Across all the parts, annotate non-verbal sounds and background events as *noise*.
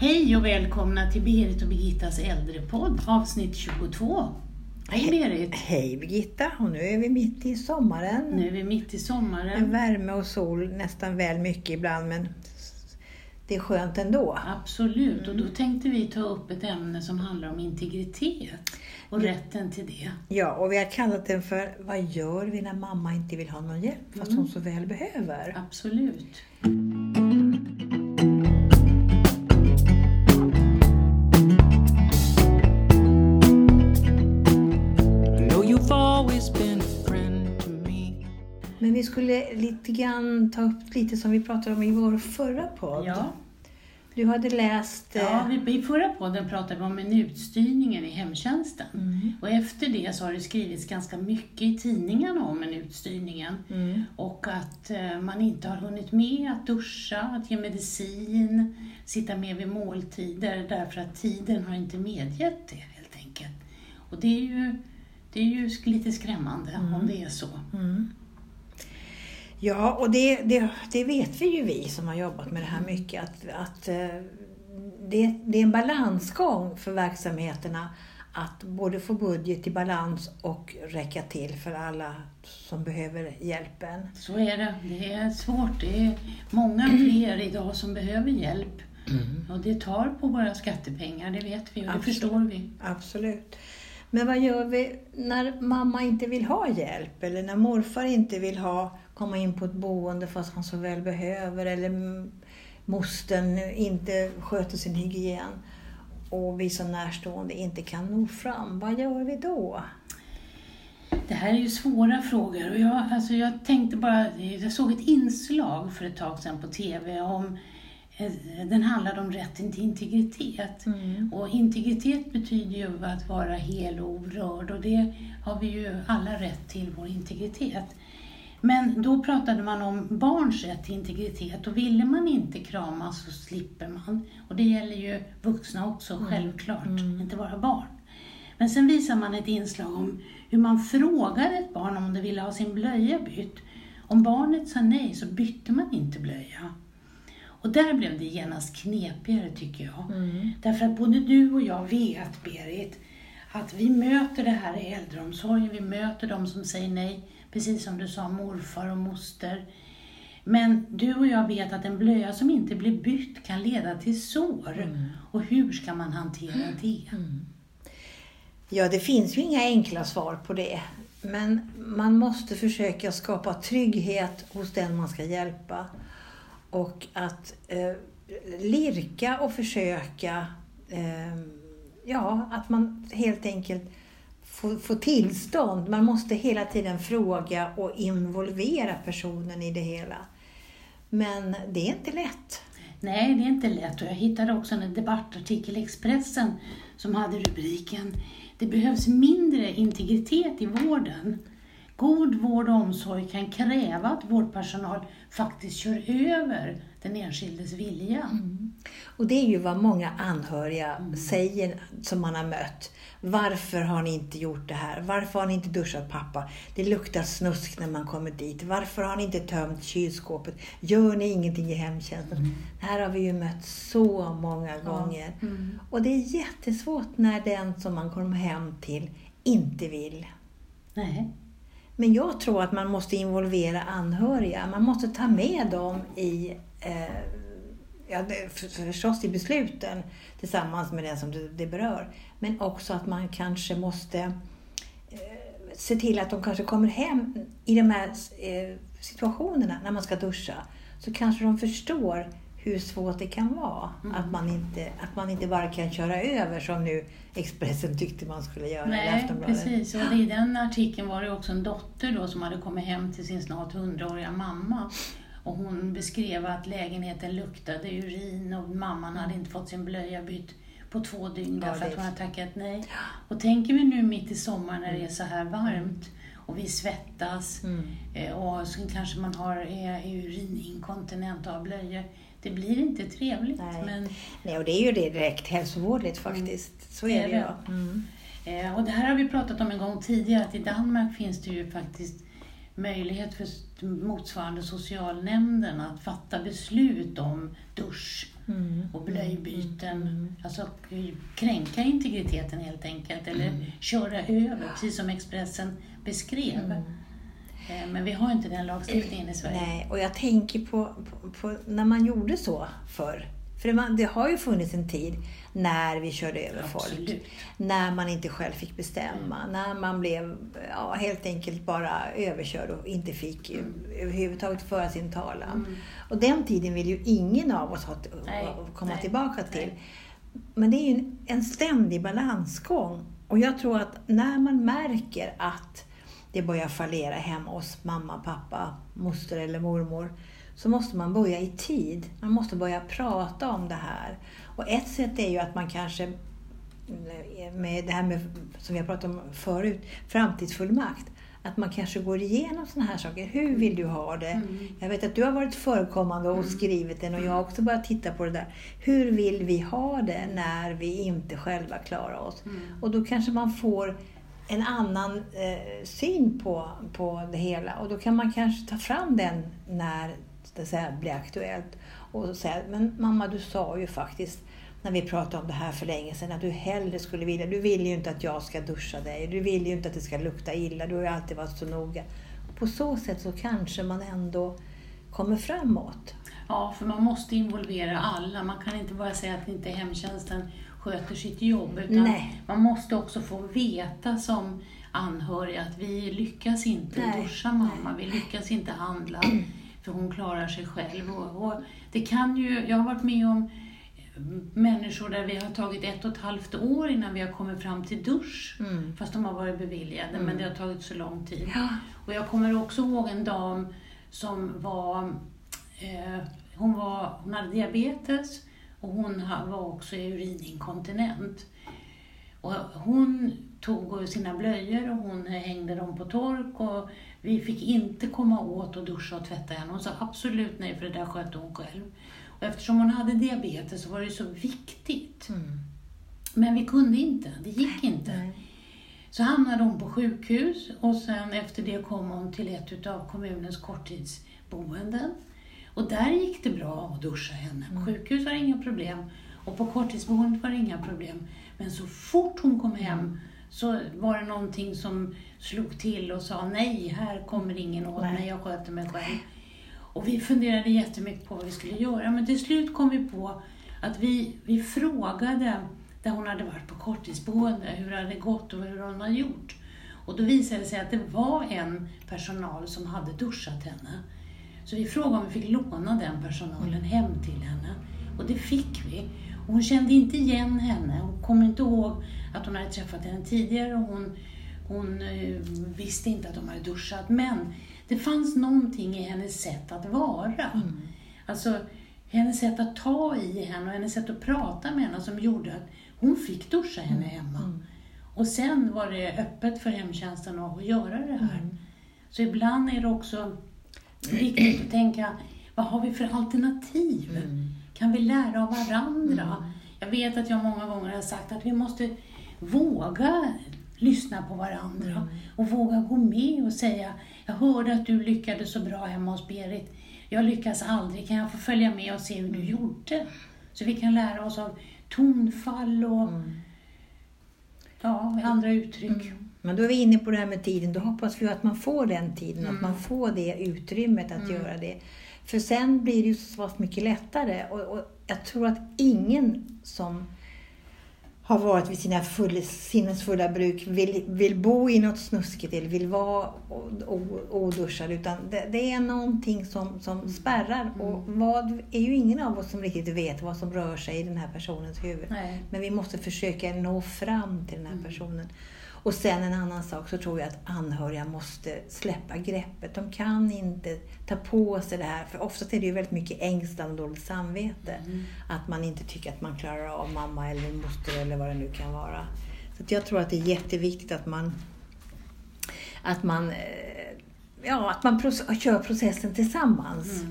Hej och välkomna till Berit och Birgittas äldrepodd avsnitt 22. Hej Berit! Hej Birgitta! Och nu är vi mitt i sommaren. Nu är vi mitt i En sommaren. värme och sol nästan väl mycket ibland men det är skönt ändå. Absolut, och då tänkte vi ta upp ett ämne som handlar om integritet och rätten till det. Ja, och vi har kallat den för Vad gör vi när mamma inte vill ha någon hjälp fast hon så väl behöver? Absolut. Skulle lite grann ta upp lite som vi pratade om i vår förra podd. Ja, Du hade läst... eh, ja vi, i förra podden pratade vi om minutstyrningen i hemtjänsten. Mm. Och efter det så har det skrivits ganska mycket i tidningarna om minutstyrningen. Mm. Och att eh, man inte har hunnit med att duscha, att ge medicin, sitta med vid måltider därför att tiden har inte medgett det helt enkelt. Och det är ju, det är ju lite skrämmande om det är så. Mm. Ja, och det, det, det vet vi ju vi som har jobbat med det här mycket att, att eh, det, det är en balansgång för verksamheterna att både få budget i balans och räcka till för alla som behöver hjälpen. Så är det. Det är svårt. Det är många fler idag som behöver hjälp. Och det tar på våra skattepengar, det vet vi och det Absolut. förstår vi. Absolut. Men vad gör vi när mamma inte vill ha hjälp eller när morfar inte vill ha komma in på ett boende fast han så väl behöver eller m- mostern inte sköter sin hygien och vi som närstående inte kan nå fram. Vad gör vi då? Det här är ju svåra frågor och jag, alltså jag tänkte bara, jag såg ett inslag för ett tag sedan på TV om, eh, den handlade om rätten till integritet. Och integritet betyder ju att vara hel och orörd och det har vi ju alla rätt till, vår integritet. Men då pratade man om barns rätt till integritet och ville man inte kramas så slipper man. Och det gäller ju vuxna också, självklart, inte bara barn. Men sen visar man ett inslag om hur man frågar ett barn om det ville ha sin blöja bytt. Om barnet sa nej så bytte man inte blöja. Och där blev det genast knepigare tycker jag. Därför att både du och jag vet, Berit, att vi möter det här i äldreomsorgen. Vi möter de som säger nej, precis som du sa, morfar och moster. Men du och jag vet att en blöja som inte blir bytt kan leda till sår. Och hur ska man hantera det? Ja, det finns ju inga enkla svar på det. Men man måste försöka skapa trygghet hos den man ska hjälpa. Och att eh, lirka och försöka, eh, ja, att man helt enkelt får, får tillstånd. Man måste hela tiden fråga och involvera personen i det hela. Men det är inte lätt. Nej, det är inte lätt. Och jag hittade också en debattartikel i Expressen som hade rubriken Det behövs mindre integritet i vården. God vård och omsorg kan kräva att vårdpersonal faktiskt kör över den enskildes vilja. Och det är ju vad många anhöriga säger som man har mött. Varför har ni inte gjort det här? Varför har ni inte duschat pappa? Det luktar snusk när man kommer dit. Varför har ni inte tömt kylskåpet? Gör ni ingenting i hemtjänsten? Det här har vi ju mött så många gånger. Och det är jättesvårt när den som man kommer hem till inte vill. Nej. Men jag tror att man måste involvera anhöriga. Man måste ta med dem i, eh, ja, förstås i besluten tillsammans med den som det, det berör. Men också att man kanske måste eh, se till att de kanske kommer hem i de här eh, situationerna när man ska duscha. Så kanske de förstår hur svårt det kan vara. Att, man inte, att man inte bara kan köra över som nu Expressen *laughs* tyckte man skulle göra. Nej, precis. Och i den artikeln var det också en dotter då som hade kommit hem till sin snart hundraåriga mamma. Och hon beskrev att lägenheten luktade urin och mamman hade inte fått sin blöja bytt på två dygn Ja, därför det- att hon hade tackat nej. Och tänker vi nu mitt i sommaren när det är så här varmt och vi svettas Mm. eh, och så kanske man har är urininkontinent och har blöjor. Det blir inte trevligt. Nej. Men Nej, och det är ju det direkt hälsovådligt faktiskt. Så är Det det ju. Mm. Eh, och det här har vi pratat om en gång tidigare, att i Danmark finns det ju faktiskt möjlighet för motsvarande socialnämnden att fatta beslut om dusch Mm. och blöjbyten. Alltså kränka integriteten helt enkelt eller Mm. köra över, precis som Expressen beskrev. Eh, Men vi har inte den lagstiftningen i Sverige. Nej, och jag tänker på, på, på när man gjorde så förr. För det, man, det har ju funnits en tid när vi körde över folk. Absolut. När man inte själv fick bestämma. När man blev ja, helt enkelt bara överkörd och inte fick mm. överhuvudtaget föra sin talan. Och den tiden vill ju ingen av oss ha, Nej, komma nej, tillbaka till. nej. Men det är ju en, en ständig balansgång. Och jag tror att när man märker att det börjar fallera hemma hos mamma, pappa, moster eller mormor så måste man börja i tid. Man måste börja prata om det här. Och ett sätt är ju att man kanske, med det här med, som vi har pratat om förut, framtidsfullmakt. Att man kanske går igenom sådana här saker. Hur vill du ha det? Jag vet att du har varit förekommande och skrivit den och jag har också börjat titta på det där. Hur vill vi ha det när vi inte själva klarar oss? Och då kanske man får en annan eh, syn på, på det hela och då kan man kanske ta fram den när det så här blir aktuellt och säga, men mamma du sa ju faktiskt när vi pratade om det här för länge sedan att du hellre skulle vilja, du vill ju inte att jag ska duscha dig, du vill ju inte att det ska lukta illa, du har ju alltid varit så noga. På så sätt så kanske man ändå kommer framåt. Ja, för man måste involvera alla. Man kan inte bara säga att inte hemtjänsten sköter sitt jobb. Utan Nej. man måste också få veta som anhörig att vi lyckas inte Nej, duscha mamma, vi lyckas inte handla *clears throat* för hon klarar sig själv. Och, och det kan ju, jag har varit med om människor där vi har tagit ett och ett halvt år innan vi har kommit fram till dusch. Mm. Fast de har varit beviljade, men det har tagit så lång tid. Ja. Och jag kommer också ihåg en dam som var, eh, hon, var hon hade diabetes och hon var också urininkontinent. Och hon tog sina blöjor och hon hängde dem på tork och vi fick inte komma åt och duscha och tvätta henne. Hon sa absolut nej för det där skötte hon själv. Och eftersom hon hade diabetes så var det så viktigt. Mm. Men vi kunde inte, det gick inte. Nej. Så hamnade hon på sjukhus och sen efter det kom hon till ett av kommunens korttidsboenden. Och där gick det bra att duscha henne. På sjukhus var det inga problem och på korttidsboendet var det inga problem. Men så fort hon kom hem så var det någonting som slog till och sa nej, här kommer ingen åt mig, jag sköter mig själv. Och vi funderade jättemycket på vad vi skulle göra, men till slut kom vi på att vi, vi frågade där hon hade varit på korttidsboende hur det hade gått och hur hon hade gjort. Och då visade det sig att det var en personal som hade duschat henne. Så vi frågade om vi fick låna den personalen hem till henne. Och det fick vi. Och hon kände inte igen henne. Hon kom inte ihåg att hon hade träffat henne tidigare. Och hon hon eh, visste inte att de hade duschat. Men det fanns någonting i hennes sätt att vara. Alltså hennes sätt att ta i henne och hennes sätt att prata med henne som gjorde att hon fick duscha henne hemma. Och sen var det öppet för hemtjänsten att göra det här. Så ibland är det också viktigt att tänka, vad har vi för alternativ? Kan vi lära av varandra? Jag vet att jag många gånger har sagt att vi måste våga lyssna på varandra och våga gå med och säga, jag hörde att du lyckades så bra hemma hos Berit. Jag lyckas aldrig, kan jag få följa med och se hur du gjorde? Så vi kan lära oss av tonfall och ja, andra uttryck. Men då är vi inne på det här med tiden. Då hoppas vi att man får den tiden, Mm. att man får det utrymmet att göra det. För sen blir det ju så mycket lättare. Och, och jag tror att ingen som har varit vid sina full, sinnesfulla bruk vill, vill bo i något snuskigt eller vill vara oduschad. Utan det, det är någonting som, som spärrar. Och vad, är ju ingen av oss som riktigt vet vad som rör sig i den här personens huvud. Nej. Men vi måste försöka nå fram till den här personen. Och sen en annan sak så tror jag att anhöriga måste släppa greppet. De kan inte ta på sig det här. För oftast är det ju väldigt mycket ängslan och dåligt samvete. Att man inte tycker att man klarar av mamma eller moster eller vad det nu kan vara. Så jag tror att det är jätteviktigt att man att man, eh, ja, att man kör processen tillsammans.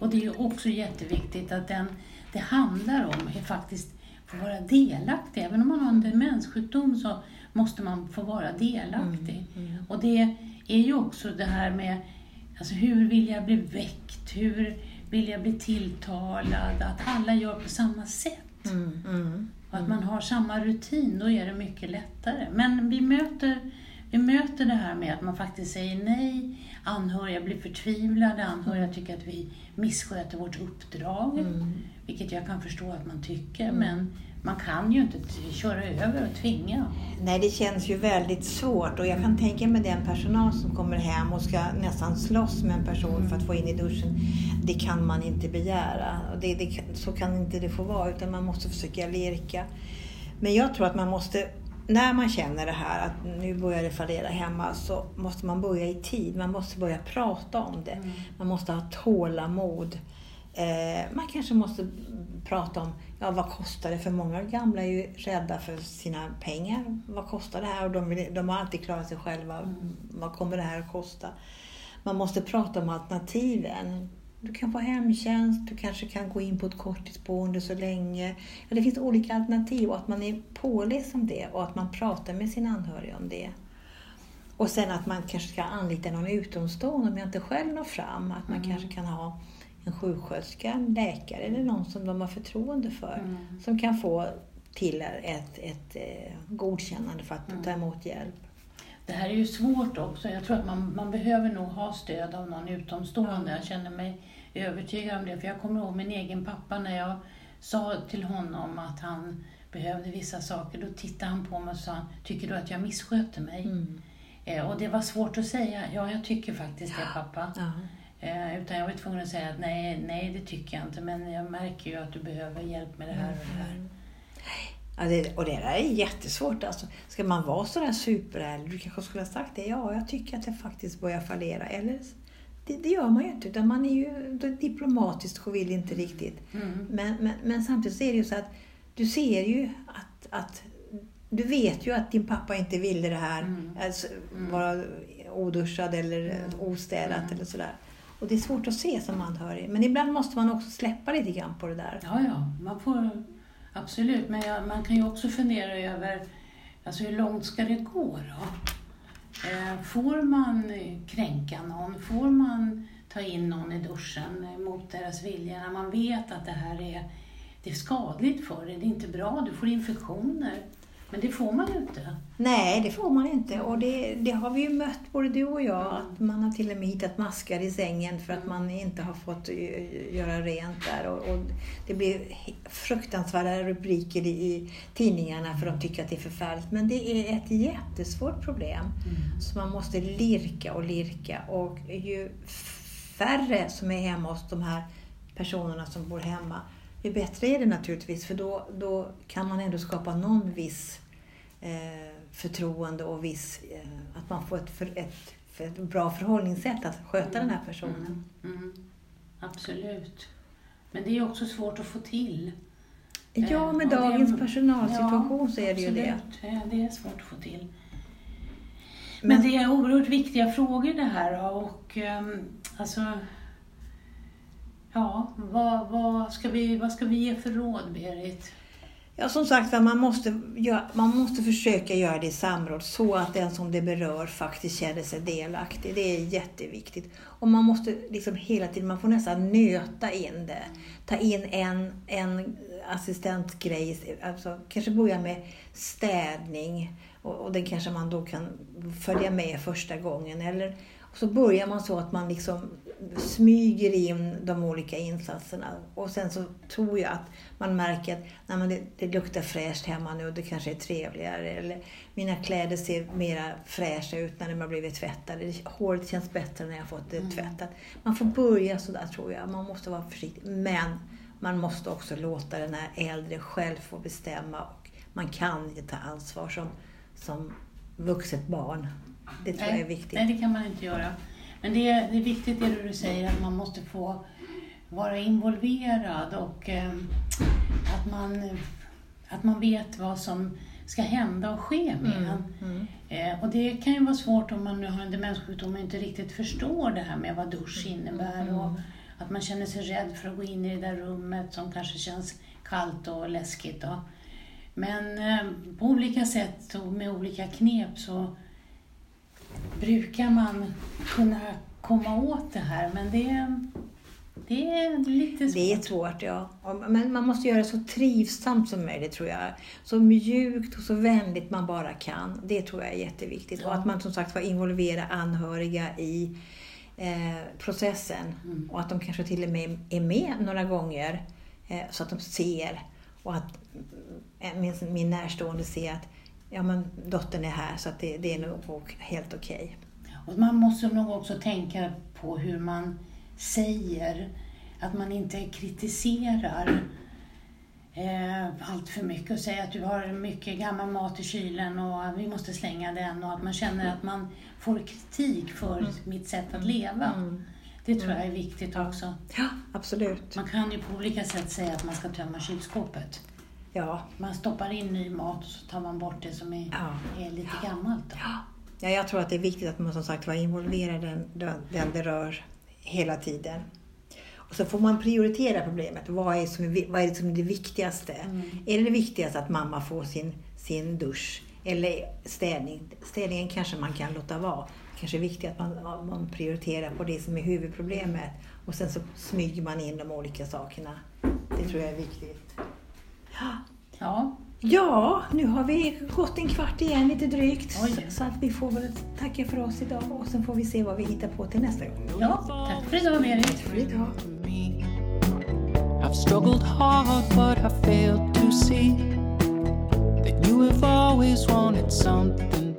Och det är också jätteviktigt att den det handlar om är faktiskt få vara delaktig. Även om man har en demenssjukdom så måste man få vara delaktig. Mm, Och det är ju också det här med alltså hur vill jag bli väckt? Hur vill jag bli tilltalad? Att alla gör på samma sätt. Mm, mm. Och att man har samma rutin, då är det mycket lättare. Men vi möter, vi möter det här med att man faktiskt säger nej. Anhöriga blir förtvivlade, anhöriga tycker att vi missköter vårt uppdrag. Mm. Vilket jag kan förstå att man tycker, men man kan ju inte köra över och tvinga. Nej, det känns ju väldigt svårt och jag kan tänka mig den personal som kommer hem och ska nästan slåss med en person för att få in i duschen. Det kan man inte begära. Och Det, det, så kan inte det få vara utan man måste försöka lirka. Men jag tror att man måste, när man känner det här att nu börjar det fallera hemma så måste man börja i tid. Man måste börja prata om det. Man måste ha tålamod. Eh, man kanske måste prata om ja, vad kostar det? För många gamla är ju rädda för sina pengar. Vad kostar det här? Och de, vill, de har alltid klarat sig själva. Vad kommer det här att kosta? Man måste prata om alternativen. Du kan få hemtjänst, du kanske kan gå in på ett korttidsboende så länge. Ja, det finns olika alternativ och att man är påläst om det och att man pratar med sin anhöriga om det. Och sen att man kanske ska anlita någon utomstående om jag inte själv når fram. Att man kanske kan ha en sjuksköterska, en läkare eller någon som de har förtroende för. Som kan få till ett, ett eh, godkännande för att ta emot hjälp. Det här är ju svårt också. Jag tror att man, man behöver nog ha stöd av någon utomstående. Jag känner mig övertygad om det. För jag kommer ihåg min egen pappa när jag sa till honom att han behövde vissa saker. Då tittade han på mig och sa, tycker du att jag missköter mig? Mm. Eh, och det var svårt att säga, ja jag tycker faktiskt det pappa. Ja. Eh, utan jag var tvungen att säga att nej, nej det tycker jag inte. Men jag märker ju att du behöver hjälp med det här och det här. Ja, det, och det där är jättesvårt. Alltså, ska man vara sådär superärlig, du kanske skulle ha sagt det, ja, jag tycker att det faktiskt börjar fallera. Eller, det, det gör man ju inte, utan man är ju diplomatisk och vill inte riktigt. Mm. Men, men, men samtidigt är det ju så att du ser ju att, att du vet ju att din pappa inte ville det här, Mm. alltså, vara oduschad eller ostädat eller sådär. Och det är svårt att se som anhörig. Men ibland måste man också släppa lite grann på det där. Ja, ja, man får absolut. Men jag, man kan ju också fundera över alltså hur långt ska det gå då? Eh, får man kränka någon? Får man ta in någon i duschen mot deras vilja när man vet att det här är, det är skadligt för dig? Det är inte bra, du får infektioner. Men det får man ju inte. Nej, det får man inte. Och det, det har vi ju mött, både du och jag, att man har till och med hittat maskar i sängen för att man inte har fått eh, göra rent där. Och, och det blir fruktansvärda rubriker i, i tidningarna för de tycker att det är förfärligt. Men det är ett jättesvårt problem. Så man måste lirka och lirka. Och ju färre som är hemma hos de här personerna som bor hemma, ju bättre är det naturligtvis. För då, då kan man ändå skapa någon viss eh, förtroende och viss, eh, att man får ett, för, ett, för ett bra förhållningssätt att sköta den här personen. Mm, mm, absolut. Men det är också svårt att få till. Ja, Eh, med det- dagens personalsituation Ja, så är det ju det. absolut. Ja, det är svårt att få till. Men, det är oerhört viktiga frågor det här och ehm, alltså Ja, vad, vad, ska vi, vad ska vi ge för råd, Berit? Ja, som sagt var, man måste, göra, man måste försöka göra det i samråd så att den som det berör faktiskt känner sig delaktig. Det är jätteviktigt. Och man måste liksom hela tiden, man får nästan nöta in det. Ta in en, en assistentgrej, alltså kanske börja med städning och, och den kanske man då kan följa med första gången. Eller, och så börjar man så att man liksom smyger in de olika insatserna. Och sen så tror jag att man märker att nej, men det, det luktar fräscht hemma nu och det kanske är trevligare. Eller mina kläder ser mera fräscha ut när de har blivit tvättade. Håret känns bättre när jag har fått det tvättat. Man får börja sådär tror jag. Man måste vara försiktig. Men man måste också låta den här äldre själv få bestämma. Och man kan inte ta ansvar som, som vuxet barn. Det tror jag är viktigt. Nej, det kan man inte göra. Men det är, det är viktigt det du säger, att man måste få vara involverad och eh, att, man, att man vet vad som ska hända och ske med en. Mm. Eh, och det kan ju vara svårt om man nu har en demenssjukdom och inte riktigt förstår det här med vad dusch innebär och att man känner sig rädd för att gå in i det där rummet som kanske känns kallt och läskigt. Och, Men eh, på olika sätt och med olika knep så brukar man kunna komma åt det här. Men det, det är lite svårt. Det är svårt, ja. Och- Men man måste göra det så trivsamt som möjligt, tror jag. Så mjukt och så vänligt man bara kan. Det tror jag är jätteviktigt. Och Ja. att man som sagt var involverar anhöriga i eh, processen. Mm. Och att de kanske till och med är med några gånger eh, så att de ser. Och att min, min närstående ser att ja, men dottern är här så att det, det är nog helt okej. Och man måste nog också tänka på hur man säger. Att man inte kritiserar eh, allt för mycket och säger att du har mycket gammal mat i kylen och vi måste slänga den och att man känner att man får kritik för mitt sätt att leva. Mm. Det tror jag är viktigt också. Ja, absolut. Man kan ju på olika sätt säga att man ska tömma kylskåpet. Ja, Man stoppar in ny mat och så tar man bort det som är, Ja. är lite gammalt. Då. Ja, jag tror att det är viktigt att man som sagt var involverar den, den, det rör hela tiden. Och så får man prioritera problemet. Vad är, som vad är det som är det viktigaste? Är det det viktigaste att mamma får sin, sin dusch? Eller städning? Städningen kanske man kan låta vara. Kanske är viktigt att man, man prioriterar på det som är huvudproblemet. Och sen så smyger man in de olika sakerna. Det tror jag är viktigt. Ja, Ja, nu har vi gått en kvart igen lite drygt. Oj. Så, att vi får väl tacka för oss idag och sen får vi se vad vi hittar på till nästa gång. ja tack för idag Berit. För idag. I've struggled hard, but I failed to see that you have always wanted something